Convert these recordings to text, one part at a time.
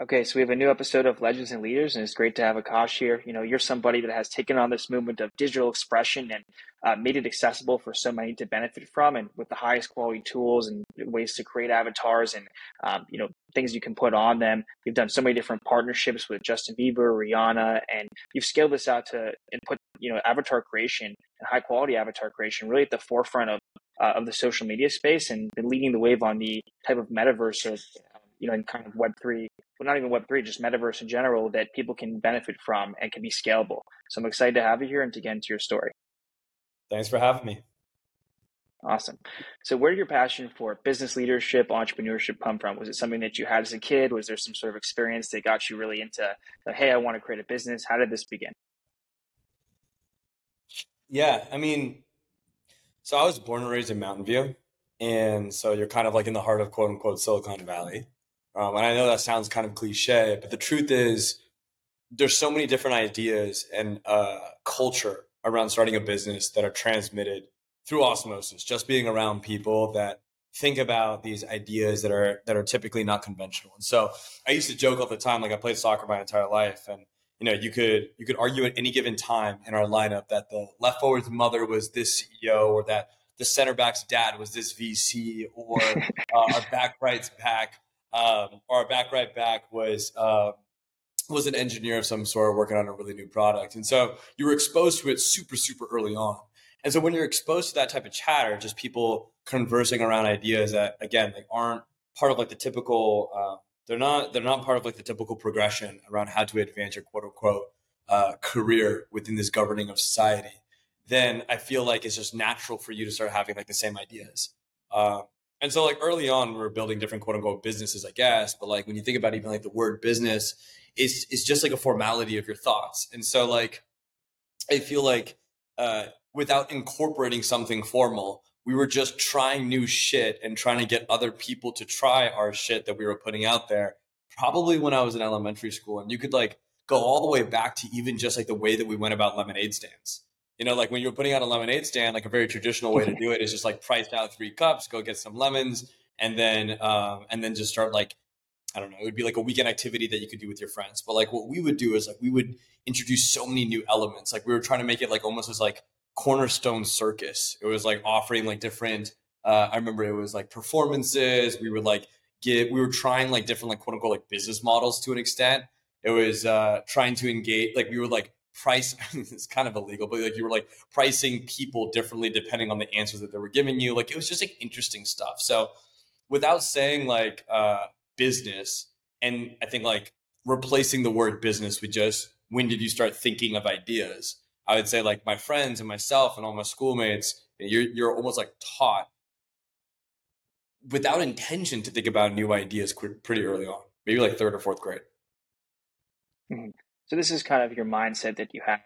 Okay, so we have a new episode of Legends and Leaders, and it's great to have Akash here. You know, you're somebody that has taken on this movement of digital expression and uh, made it accessible for so many to benefit from, and with the highest quality tools and ways to create avatars and um, you know things you can put on them. You've done so many different partnerships with Justin Bieber, Rihanna, and you've scaled this out to and put you know avatar creation and high quality avatar creation really at the forefront of uh, of the social media space and been leading the wave on the type of metaverse of you know in kind of Web three well, not even Web3, just metaverse in general that people can benefit from and can be scalable. So I'm excited to have you here and to get into your story. Thanks for having me. Awesome. So, where did your passion for business leadership, entrepreneurship come from? Was it something that you had as a kid? Was there some sort of experience that got you really into, hey, I want to create a business? How did this begin? Yeah, I mean, so I was born and raised in Mountain View. And so you're kind of like in the heart of quote unquote Silicon Valley. Um, and I know that sounds kind of cliche, but the truth is, there's so many different ideas and uh, culture around starting a business that are transmitted through osmosis. Just being around people that think about these ideas that are that are typically not conventional. And so I used to joke all the time, like I played soccer my entire life, and you know, you could you could argue at any given time in our lineup that the left forward's mother was this CEO, or that the center back's dad was this VC, or uh, our back right's back um, our back right back was uh, was an engineer of some sort working on a really new product, and so you were exposed to it super super early on. And so when you're exposed to that type of chatter, just people conversing around ideas that again they aren't part of like the typical uh, they're not they're not part of like the typical progression around how to advance your quote unquote uh, career within this governing of society then i feel like it's just natural for you to start having like the same ideas uh, and so like early on, we are building different quote unquote businesses, I guess. But like when you think about even like the word business, it's it's just like a formality of your thoughts. And so like I feel like uh, without incorporating something formal, we were just trying new shit and trying to get other people to try our shit that we were putting out there. Probably when I was in elementary school, and you could like go all the way back to even just like the way that we went about lemonade stands you know, like when you're putting out a lemonade stand, like a very traditional way to do it is just like price out three cups, go get some lemons, and then um, and then just start like I don't know, it would be like a weekend activity that you could do with your friends. But like what we would do is like we would introduce so many new elements. Like we were trying to make it like almost as like cornerstone circus. It was like offering like different. Uh, I remember it was like performances. We would like get. We were trying like different like quote unquote like business models to an extent. It was uh, trying to engage. Like we would like price it's kind of illegal but like you were like pricing people differently depending on the answers that they were giving you. Like it was just like interesting stuff. So without saying like uh business and i think like replacing the word business with just when did you start thinking of ideas? I would say like my friends and myself and all my schoolmates you're, you're almost like taught without intention to think about new ideas pretty early on maybe like third or fourth grade. Mm-hmm. So this is kind of your mindset that you have.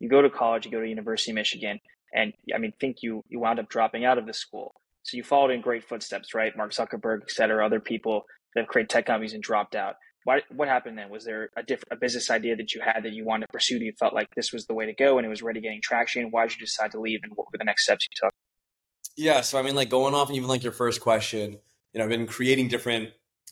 You go to college, you go to University of Michigan, and I mean, think you you wound up dropping out of the school. So you followed in great footsteps, right? Mark Zuckerberg, et cetera, other people that have created tech companies and dropped out. Why, what happened then? Was there a different a business idea that you had that you wanted to pursue that you felt like this was the way to go and it was already getting traction? Why did you decide to leave and what were the next steps you took? Yeah, so I mean, like going off even like your first question, you know, I've been creating different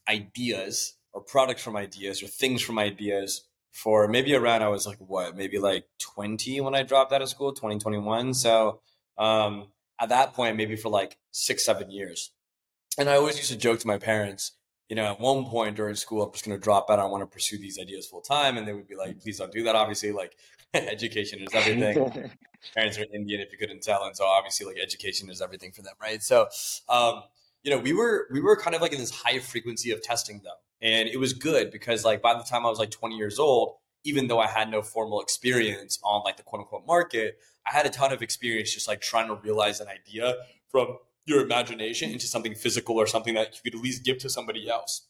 ideas or products from ideas or things from ideas for maybe around I was like what maybe like 20 when I dropped out of school 2021 so um, at that point maybe for like six seven years. And I always used to joke to my parents you know at one point during school I'm just going to drop out. I want to pursue these ideas full time and they would be like please don't do that obviously like education is everything. Parents are Indian if you couldn't tell. And so obviously like education is everything for them right? So um, you know we were we were kind of like in this high frequency of testing though and it was good because like by the time I was like 20 years old, even though I had no formal experience on like the quote unquote market, I had a ton of experience just like trying to realize an idea from your imagination into something physical or something that you could at least give to somebody else.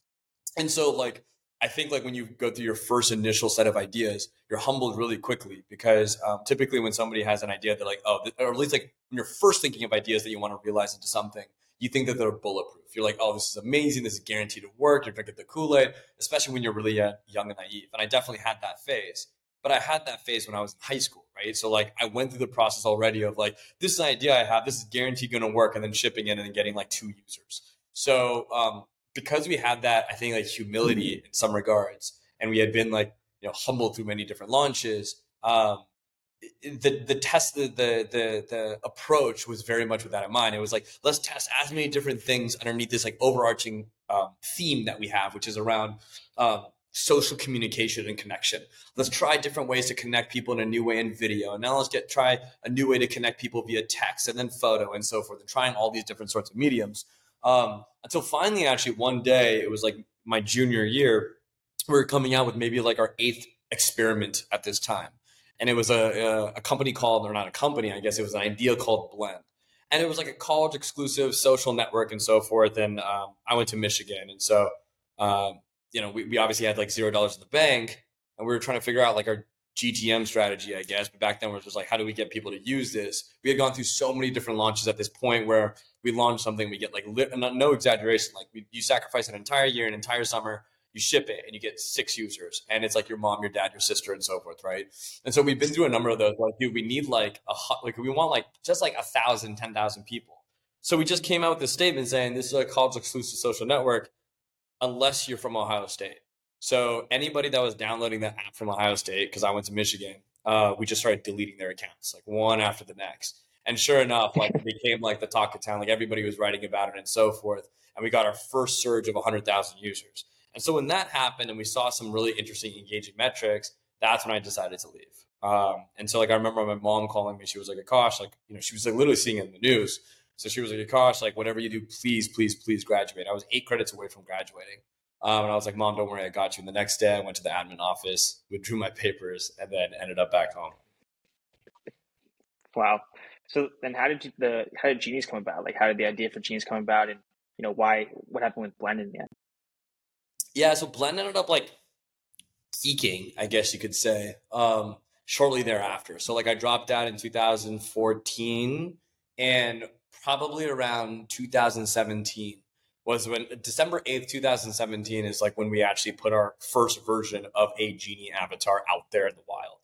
And so like I think like when you go through your first initial set of ideas, you're humbled really quickly because um, typically when somebody has an idea, they're like, oh, or at least like when you're first thinking of ideas that you want to realize into something, you think that they're bulletproof. You're like, oh, this is amazing. This is guaranteed to work. You're drinking the Kool Aid, especially when you're really uh, young and naive. And I definitely had that phase. But I had that phase when I was in high school, right? So like I went through the process already of like, this is an idea I have. This is guaranteed going to work, and then shipping it and then getting like two users. So um, because we had that, I think like humility in some regards, and we had been like you know humbled through many different launches. Um, the the test the, the the the approach was very much with that in mind. It was like let's test as many different things underneath this like overarching um, theme that we have, which is around um, social communication and connection. Let's try different ways to connect people in a new way in video, and now let's get try a new way to connect people via text and then photo and so forth, and trying all these different sorts of mediums. Um, until finally, actually, one day it was like my junior year, we were coming out with maybe like our eighth experiment at this time and it was a, a company called, or not a company, I guess it was an idea called Blend. And it was like a college exclusive social network and so forth. And um, I went to Michigan. And so, um, you know, we, we obviously had like zero dollars in the bank and we were trying to figure out like our GTM strategy, I guess. But back then, it was just like, how do we get people to use this? We had gone through so many different launches at this point where we launch something, we get like, no exaggeration, like we, you sacrifice an entire year, an entire summer you ship it and you get six users and it's like your mom your dad your sister and so forth right? And so we've been through a number of those like dude we need like a like we want like just like a thousand ten thousand people. So we just came out with this statement saying this is a college exclusive social network unless you're from ohio state. So anybody that was downloading that app from ohio state because i went to michigan uh, we just started deleting their accounts like one after the next. And sure enough like it became like the talk of town like everybody was writing about it and so forth and we got our first surge of 100000 users and so when that happened and we saw some really interesting engaging metrics, that's when I decided to leave. Um, and so like I remember my mom calling me, she was like, Akash, like, you know, she was like literally seeing it in the news. So she was like, Akash, like whatever you do, please, please, please graduate. I was eight credits away from graduating. Um, and I was like, Mom, don't worry, I got you. And the next day I went to the admin office, withdrew my papers, and then ended up back home. Wow. So then how did you, the how did Genies come about? Like how did the idea for Genies come about and you know why what happened with Blend in the end? Yeah, so Blend ended up like peaking, I guess you could say, um, shortly thereafter. So like I dropped out in 2014 and probably around 2017 was when December 8th, 2017 is like when we actually put our first version of a genie avatar out there in the wild.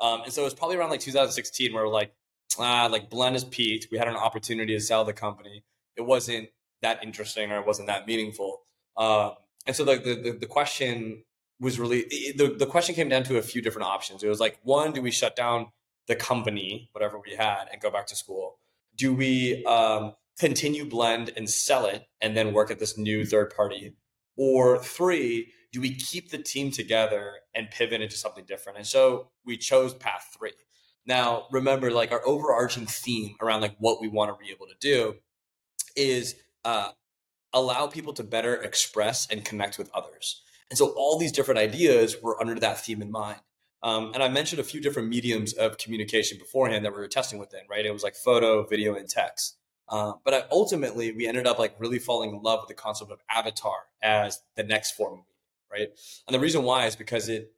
Um, and so it was probably around like 2016 where we're like, ah, like Blend is peaked. We had an opportunity to sell the company. It wasn't that interesting or it wasn't that meaningful. Um, and so the, the, the question was really the, the question came down to a few different options. It was like, one, do we shut down the company, whatever we had, and go back to school? Do we um, continue blend and sell it and then work at this new third party? Or three, do we keep the team together and pivot into something different? And so we chose path three. Now, remember, like our overarching theme around like what we want to be able to do is uh, allow people to better express and connect with others. And so all these different ideas were under that theme in mind. Um, and I mentioned a few different mediums of communication beforehand that we were testing within, right? It was like photo, video, and text. Uh, but I, ultimately, we ended up like really falling in love with the concept of avatar as the next form right? And the reason why is because it,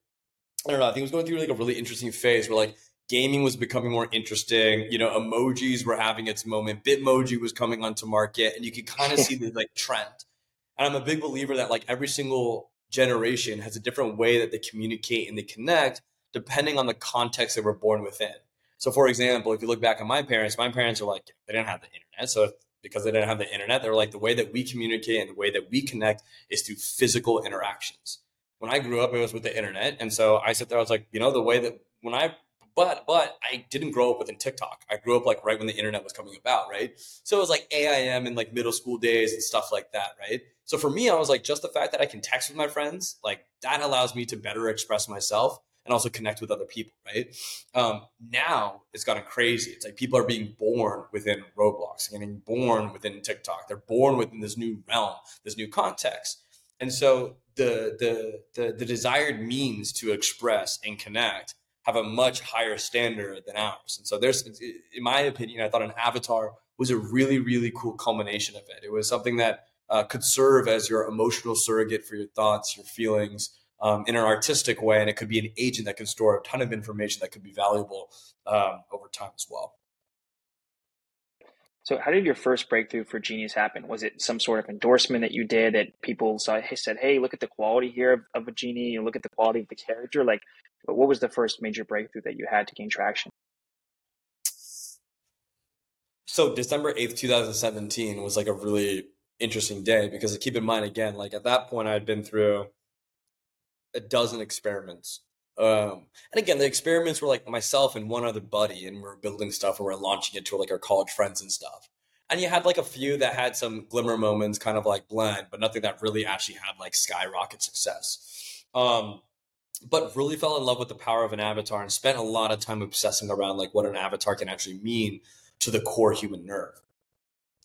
I don't know, I think it was going through like a really interesting phase where like gaming was becoming more interesting. You know, emojis were having its moment. Bitmoji was coming onto market, and you could kind of see the like trend. And I'm a big believer that like every single generation has a different way that they communicate and they connect depending on the context they were born within. So, for example, if you look back at my parents, my parents are like they didn't have the internet, so because they didn't have the internet, they were like the way that we communicate and the way that we connect is through physical interactions. When I grew up, it was with the internet, and so I sit there. I was like, you know, the way that when I but but I didn't grow up within TikTok. I grew up like right when the internet was coming about, right? So it was like AIM in like middle school days and stuff like that, right? So for me, I was like, just the fact that I can text with my friends, like that allows me to better express myself and also connect with other people, right? Um, now it's gotten crazy. It's like people are being born within Roblox, getting born within TikTok. They're born within this new realm, this new context. And so the the the, the desired means to express and connect have a much higher standard than ours. And so there's, in my opinion, I thought an avatar was a really, really cool culmination of it. It was something that uh, could serve as your emotional surrogate for your thoughts, your feelings, um, in an artistic way, and it could be an agent that can store a ton of information that could be valuable um, over time as well. So, how did your first breakthrough for Genies happen? Was it some sort of endorsement that you did that people saw, said, "Hey, look at the quality here of, of a genie, look at the quality of the character"? Like, what was the first major breakthrough that you had to gain traction? So December 8th, 2017 was like a really interesting day because keep in mind again, like at that point, I had been through a dozen experiments. Um, and again, the experiments were like myself and one other buddy, and we are building stuff and we are launching it to like our college friends and stuff. And you had like a few that had some glimmer moments, kind of like blend, but nothing that really actually had like skyrocket success. Um, but really fell in love with the power of an avatar and spent a lot of time obsessing around like what an avatar can actually mean to the core human nerve.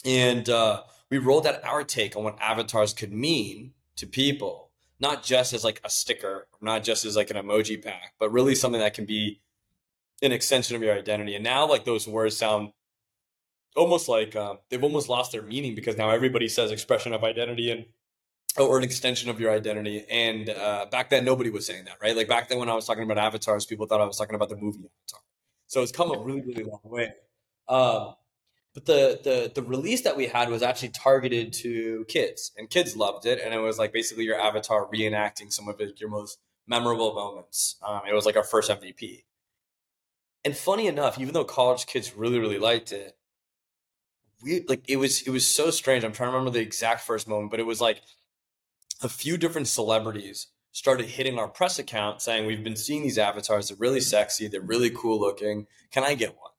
And uh, we rolled out our take on what avatars could mean to people, not just as like a sticker, not just as like an emoji pack, but really something that can be an extension of your identity. And now, like those words sound almost like uh, they've almost lost their meaning because now everybody says expression of identity and or an extension of your identity. And uh, back then, nobody was saying that, right? Like back then, when I was talking about avatars, people thought I was talking about the movie Avatar. So it's come a really, really long way. Um, but the the the release that we had was actually targeted to kids, and kids loved it. And it was like basically your avatar reenacting some of it, your most memorable moments. Um, it was like our first MVP. And funny enough, even though college kids really really liked it, we like it was it was so strange. I'm trying to remember the exact first moment, but it was like a few different celebrities started hitting our press account saying we've been seeing these avatars they're really sexy they're really cool looking can i get one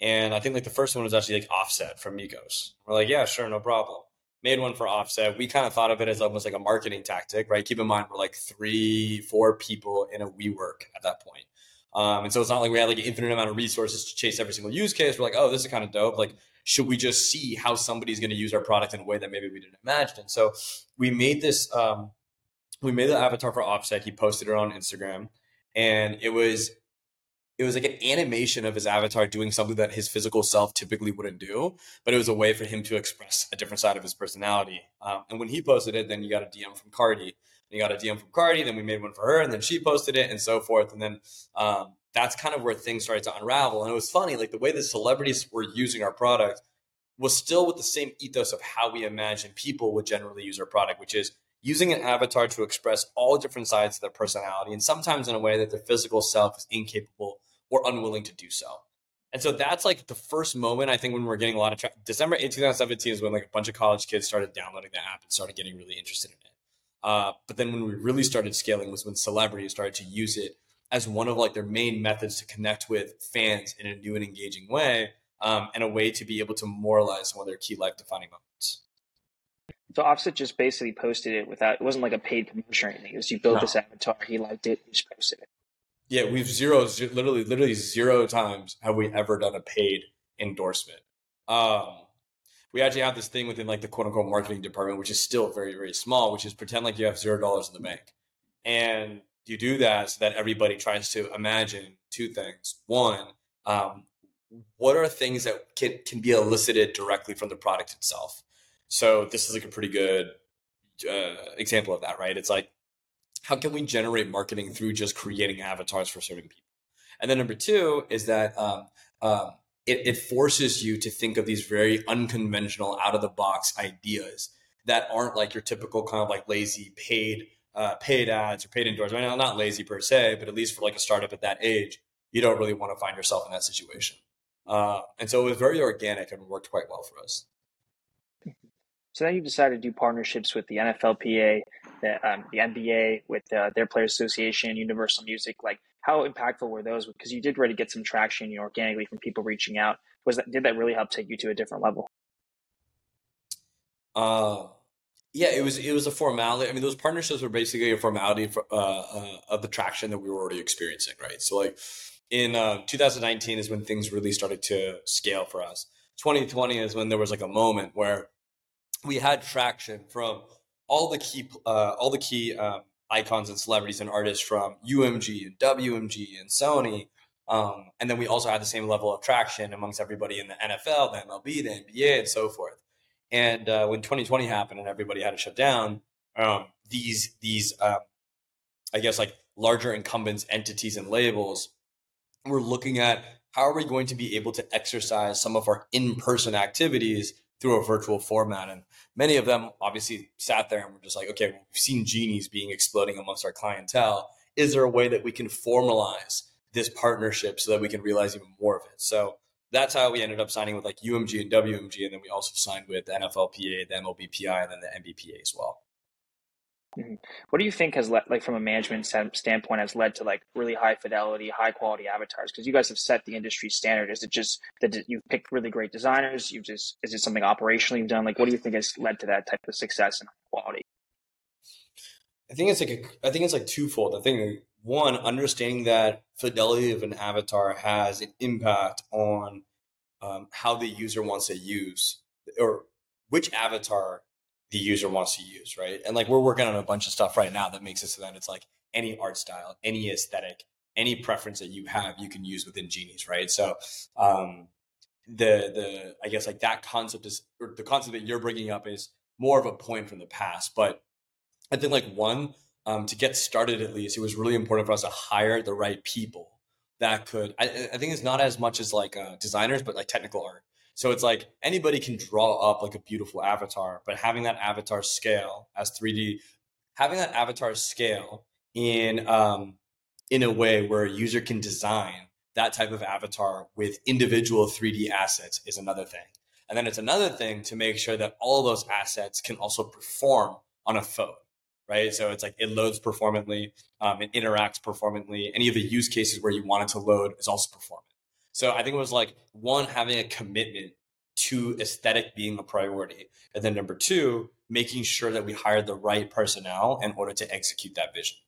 and I think like the first one was actually like Offset from Migos. We're like, yeah, sure, no problem. Made one for Offset. We kind of thought of it as almost like a marketing tactic, right? Keep in mind, we're like three, four people in a WeWork at that point. Um, and so it's not like we had like an infinite amount of resources to chase every single use case. We're like, oh, this is kind of dope. Like, should we just see how somebody's going to use our product in a way that maybe we didn't imagine? And so we made this, um, we made the avatar for Offset. He posted it on Instagram and it was it was like an animation of his avatar doing something that his physical self typically wouldn't do, but it was a way for him to express a different side of his personality. Um, and when he posted it, then you got a DM from Cardi, and you got a DM from Cardi, then we made one for her, and then she posted it, and so forth. And then um, that's kind of where things started to unravel. And it was funny, like the way the celebrities were using our product was still with the same ethos of how we imagine people would generally use our product, which is using an avatar to express all different sides of their personality, and sometimes in a way that their physical self is incapable or unwilling to do so. And so that's like the first moment I think when we're getting a lot of tra- December 8, 2017 is when like a bunch of college kids started downloading the app and started getting really interested in it. Uh, but then when we really started scaling was when celebrities started to use it as one of like their main methods to connect with fans in a new and engaging way um, and a way to be able to moralize some of their key life defining moments. So Offset just basically posted it without it wasn't like a paid promotion or anything. It was you built no. this avatar, he liked it, he just posted it. Yeah, we've zero, literally, literally zero times have we ever done a paid endorsement. Um, we actually have this thing within like the quote unquote marketing department, which is still very, very small, which is pretend like you have zero dollars in the bank. And you do that so that everybody tries to imagine two things. One, um, what are things that can, can be elicited directly from the product itself? So this is like a pretty good uh, example of that, right? It's like how can we generate marketing through just creating avatars for certain people? And then number two is that um, um, it, it forces you to think of these very unconventional, out of the box ideas that aren't like your typical kind of like lazy paid uh, paid ads or paid endorsements. I mean, not lazy per se, but at least for like a startup at that age, you don't really want to find yourself in that situation. Uh, and so it was very organic and worked quite well for us. So then you decided to do partnerships with the NFLPA, the, um, the NBA, with uh, their Players Association, Universal Music. Like, how impactful were those? Because you did really get some traction you know, organically from people reaching out. Was that did that really help take you to a different level? Uh, yeah, it was it was a formality. I mean, those partnerships were basically a formality for, uh, uh, of the traction that we were already experiencing, right? So, like in uh, 2019 is when things really started to scale for us. 2020 is when there was like a moment where we had traction from all the key uh, all the key um, icons and celebrities and artists from UMG and WMG and Sony. Um, and then we also had the same level of traction amongst everybody in the NFL, the MLB, the NBA, and so forth. And uh, when 2020 happened and everybody had to shut down, um, these these um, I guess like larger incumbents, entities, and labels were looking at how are we going to be able to exercise some of our in-person activities through a virtual format. And many of them obviously sat there and were just like, okay, we've seen genies being exploding amongst our clientele. Is there a way that we can formalize this partnership so that we can realize even more of it? So that's how we ended up signing with like UMG and WMG, and then we also signed with the NFLPA, the MLBPA, and then the NBPA as well. Mm-hmm. What do you think has led, like, from a management standpoint, has led to like really high fidelity, high quality avatars? Because you guys have set the industry standard. Is it just that you've picked really great designers? You've just is it something operationally you've done? Like, what do you think has led to that type of success and quality? I think it's like a, I think it's like twofold. I think one, understanding that fidelity of an avatar has an impact on um, how the user wants to use or which avatar the user wants to use, right? And like we're working on a bunch of stuff right now that makes it so that it's like any art style, any aesthetic, any preference that you have, you can use within Genies, right? So um, the the I guess like that concept is or the concept that you're bringing up is more of a point from the past, but I think like one um, to get started at least, it was really important for us to hire the right people that could. I, I think it's not as much as like uh, designers, but like technical art. So it's like anybody can draw up like a beautiful avatar, but having that avatar scale as 3D, having that avatar scale in um, in a way where a user can design that type of avatar with individual 3D assets is another thing. And then it's another thing to make sure that all those assets can also perform on a phone, right? So it's like it loads performantly, um, it interacts performantly. Any of the use cases where you want it to load is also performant. So I think it was like one, having a commitment to aesthetic being a priority. And then number two, making sure that we hired the right personnel in order to execute that vision.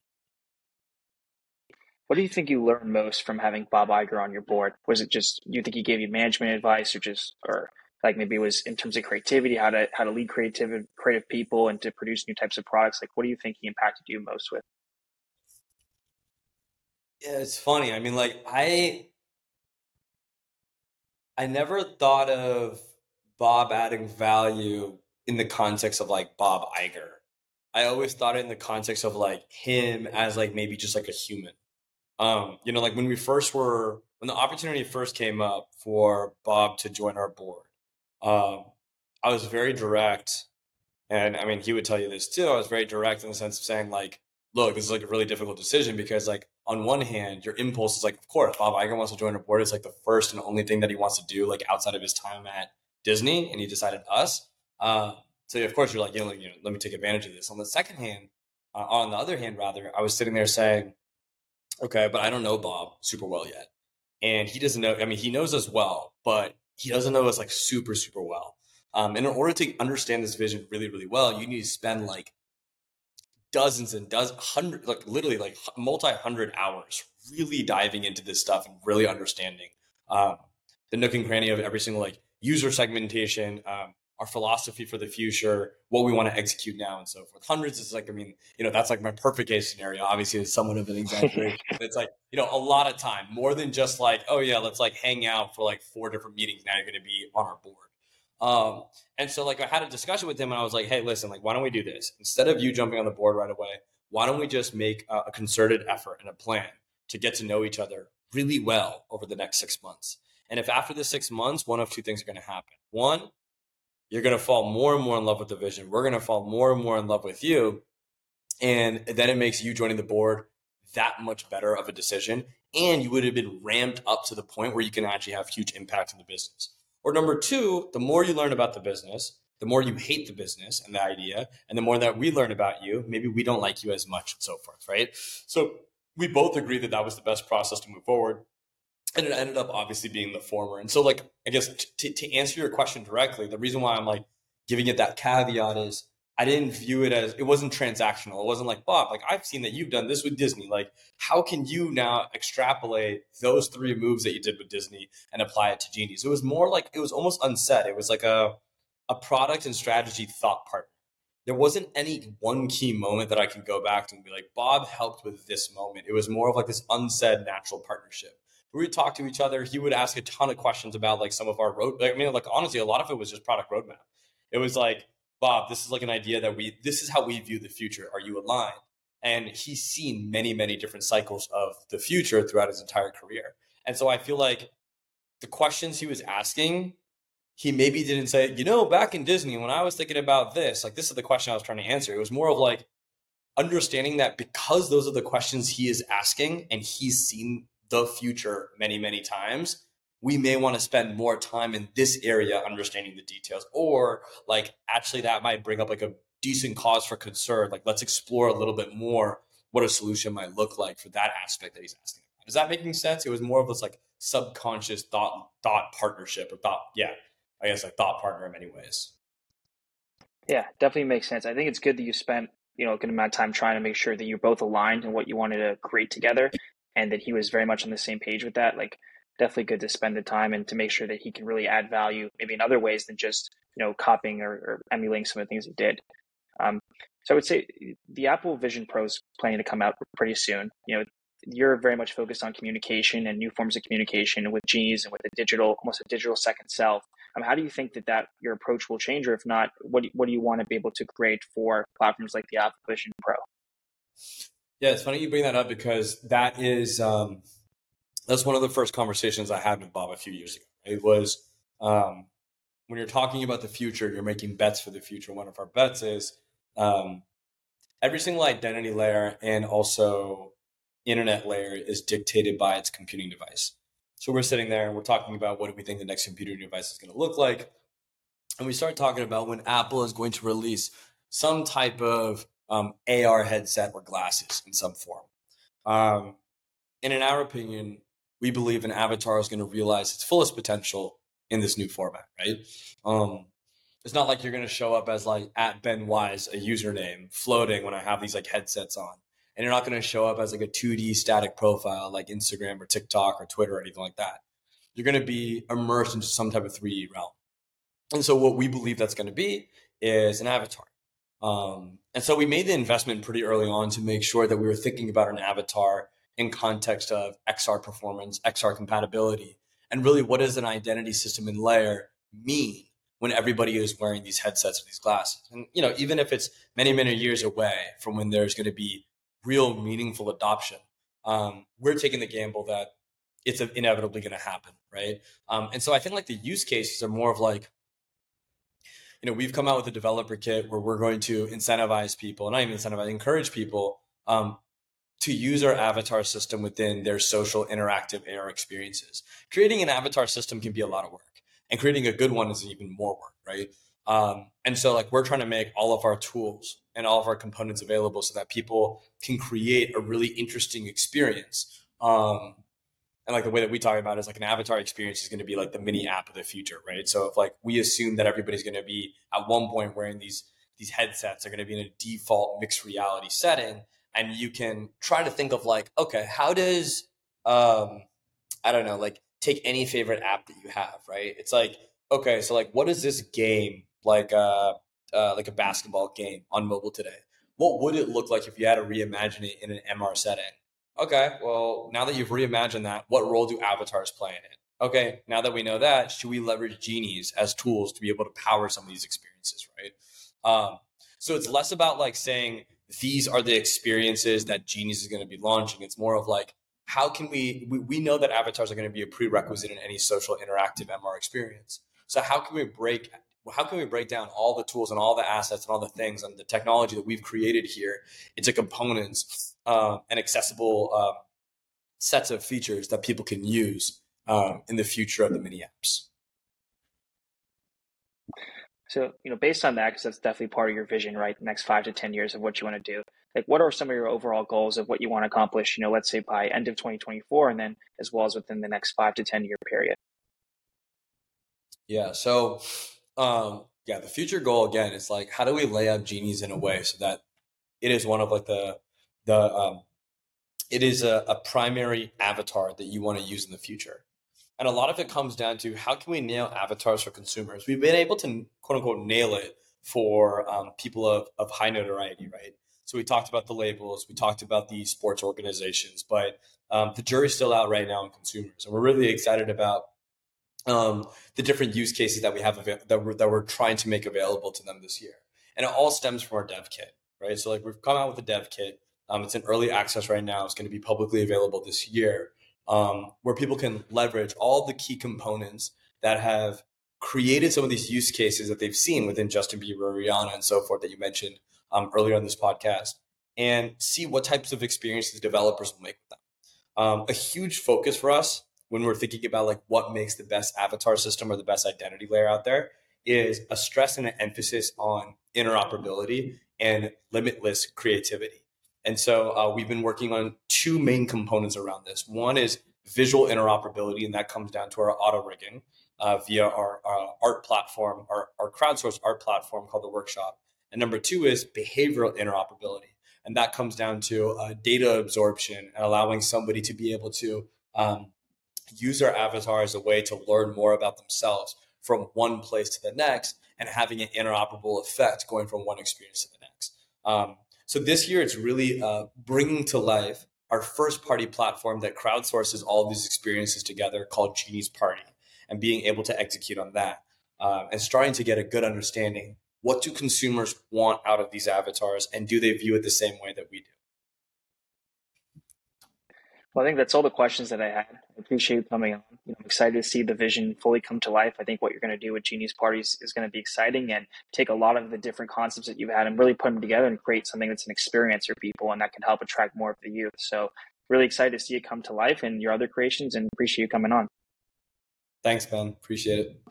What do you think you learned most from having Bob Iger on your board? Was it just you think he gave you management advice or just or like maybe it was in terms of creativity, how to how to lead creative creative people and to produce new types of products? Like what do you think he impacted you most with? Yeah, it's funny. I mean, like I I never thought of Bob adding value in the context of like Bob Iger. I always thought it in the context of like him as like maybe just like a human. Um, you know, like when we first were when the opportunity first came up for Bob to join our board, um, I was very direct, and I mean he would tell you this too. I was very direct in the sense of saying like, look, this is like a really difficult decision because like on one hand, your impulse is like, of course, Bob Iger wants to join a board. It's like the first and only thing that he wants to do, like outside of his time at Disney, and he decided us. Uh, so of course, you're like, know, you know, let me take advantage of this. On the second hand, uh, on the other hand, rather, I was sitting there saying, okay, but I don't know Bob super well yet, and he doesn't know. I mean, he knows us well, but he doesn't know us like super super well. Um, and in order to understand this vision really really well, you need to spend like dozens and dozens, hundred, like literally like multi hundred hours, really diving into this stuff and really understanding um, the nook and cranny of every single like user segmentation, um, our philosophy for the future, what we want to execute now, and so forth. Hundreds is like, I mean, you know, that's like my perfect case scenario. Obviously, it's somewhat of an exaggeration. it's like, you know, a lot of time, more than just like, oh yeah, let's like hang out for like four different meetings. Now you're going to be on our board. Um, and so like I had a discussion with him and I was like, hey, listen, like, why don't we do this? Instead of you jumping on the board right away, why don't we just make a, a concerted effort and a plan to get to know each other really well over the next six months? And if after the six months, one of two things are going to happen. One, you're going to fall more and more in love with the vision. We're going to fall more and more in love with you. And then it makes you joining the board that much better of a decision. And you would have been ramped up to the point where you can actually have huge impact in the business. Or number two, the more you learn about the business, the more you hate the business and the idea, and the more that we learn about you, maybe we don't like you as much and so forth, right? So we both agree that that was the best process to move forward. And it ended up obviously being the former. And so, like, I guess t- to answer your question directly, the reason why I'm like giving it that caveat is I didn't view it as it wasn't transactional. It wasn't like Bob, like I've seen that you've done this with Disney. Like, how can you now extrapolate those three moves that you did with Disney and apply it to Genies? It was more like it was almost unsaid. It was like a a product and strategy thought partner. There wasn't any one key moment that I can go back to and be like, Bob helped with this moment. It was more of like this unsaid natural partnership. We would talk to each other. He would ask a ton of questions about like some of our road. I mean, like honestly, a lot of it was just product roadmap. It was like, Bob, this is like an idea that we, this is how we view the future. Are you aligned? And he's seen many, many different cycles of the future throughout his entire career. And so I feel like the questions he was asking, he maybe didn't say, you know, back in Disney, when I was thinking about this, like this is the question I was trying to answer. It was more of like understanding that because those are the questions he is asking and he's seen the future many, many times, we may want to spend more time in this area understanding the details or like actually that might bring up like a decent cause for concern like let's explore a little bit more what a solution might look like for that aspect that he's asking is that making sense? It was more of this like subconscious thought thought partnership or thought yeah i guess a thought partner in many ways. Yeah definitely makes sense. I think it's good that you spent you know a good amount of time trying to make sure that you're both aligned in what you wanted to create together and that he was very much on the same page with that like definitely good to spend the time and to make sure that he can really add value maybe in other ways than just you know copying or, or emulating some of the things he did. Um, so i would say the apple vision pro is planning to come out pretty soon. You know you're very much focused on communication and new forms of communication with Genies and with a digital almost a digital second self. Um, how do you think that that your approach will change or if not what do, what do you want to be able to create for platforms like the apple vision pro yeah it's funny you bring that up because that is um, that's one of the first conversations I had with Bob a few years ago. It was um, when you're talking about the future, you're making bets for the future. One of our bets is um, every single identity layer and also internet layer is dictated by its computing device. So we're sitting there and we're talking about what do we think the next computing device is going to look like. And we start talking about when Apple is going to release some type of um, AR headset or glasses in some form. Um, and in our opinion, we believe an avatar is going to realize its fullest potential in this new format, right? Um, it's not like you're going to show up as like at Ben Wise, a username floating when I have these like headsets on. And you're not going to show up as like a 2D static profile like Instagram or TikTok or Twitter or anything like that. You're going to be immersed into some type of 3D realm. And so what we believe that's going to be is an avatar. Um, and so we made the investment pretty early on to make sure that we were thinking about an avatar in context of XR performance, XR compatibility, and really what does an identity system and layer mean when everybody is wearing these headsets or these glasses? And you know, even if it's many, many years away from when there's going to be real meaningful adoption, um, we're taking the gamble that it's inevitably going to happen, right? Um, and so I think like the use cases are more of like, you know, we've come out with a developer kit where we're going to incentivize people, not even incentivize, encourage people um, to use our avatar system within their social interactive AR experiences. Creating an avatar system can be a lot of work, and creating a good one is even more work, right? Um, and so, like, we're trying to make all of our tools and all of our components available so that people can create a really interesting experience. Um, and like the way that we talk about it is like an avatar experience is going to be like the mini app of the future, right? So if like we assume that everybody's going to be at one point wearing these these headsets they're going to be in a default mixed reality setting, and you can try to think of like, okay, how does um I don't know, like take any favorite app that you have, right? It's like, okay, so like what is this game like uh, uh like a basketball game on mobile today? What would it look like if you had to reimagine it in an MR setting? Okay, well, now that you've reimagined that, what role do avatars play in it? Okay, now that we know that, should we leverage genies as tools to be able to power some of these experiences, right? Um, so it's less about like saying these are the experiences that Genies is going to be launching. It's more of like, how can we, we, we know that avatars are going to be a prerequisite in any social interactive MR experience. So how can we break, how can we break down all the tools and all the assets and all the things and the technology that we've created here into components uh, and accessible uh, sets of features that people can use um, in the future of the mini apps? So, you know, based on that, because that's definitely part of your vision, right? The next five to 10 years of what you want to do. Like, what are some of your overall goals of what you want to accomplish, you know, let's say by end of 2024 and then as well as within the next five to 10 year period? Yeah. So, um, yeah, the future goal again is like, how do we lay out genies in a way so that it is one of like the, the, um, it is a, a primary avatar that you want to use in the future. And a lot of it comes down to how can we nail avatars for consumers? We've been able to quote unquote nail it for um, people of, of high notoriety, right? So we talked about the labels, we talked about the sports organizations, but um, the jury's still out right now on consumers. And we're really excited about um, the different use cases that we have av- that, we're, that we're trying to make available to them this year. And it all stems from our dev kit, right? So like we've come out with a dev kit. Um, it's in early access right now. It's going to be publicly available this year um, where people can leverage all the key components that have created some of these use cases that they've seen within Justin Bieber, Rihanna, and so forth that you mentioned um, earlier on this podcast, and see what types of experiences developers will make with them. Um, a huge focus for us when we're thinking about like what makes the best avatar system or the best identity layer out there is a stress and an emphasis on interoperability and limitless creativity. And so uh, we've been working on two main components around this. One is visual interoperability, and that comes down to our auto rigging uh, via our, our, art platform, our, our crowdsourced art platform called the Workshop. And number two is behavioral interoperability. And that comes down to uh, data absorption and allowing somebody to be able to um, use their avatar as a way to learn more about themselves from one place to the next and having an interoperable effect going from one experience to the next. Um, so this year, it's really uh, bringing to life our first party platform that crowdsources all these experiences together called Genie's Party and being able to execute on that um, and starting to get a good understanding what do consumers want out of these avatars and do they view it the same way that we do well, I think that's all the questions that I had. I appreciate you coming on. You know, I'm excited to see the vision fully come to life. I think what you're going to do with Genie's Parties is going to be exciting and take a lot of the different concepts that you've had and really put them together and create something that's an experience for people and that can help attract more of the youth. So, really excited to see it come to life and your other creations and appreciate you coming on. Thanks, Ben. Appreciate it.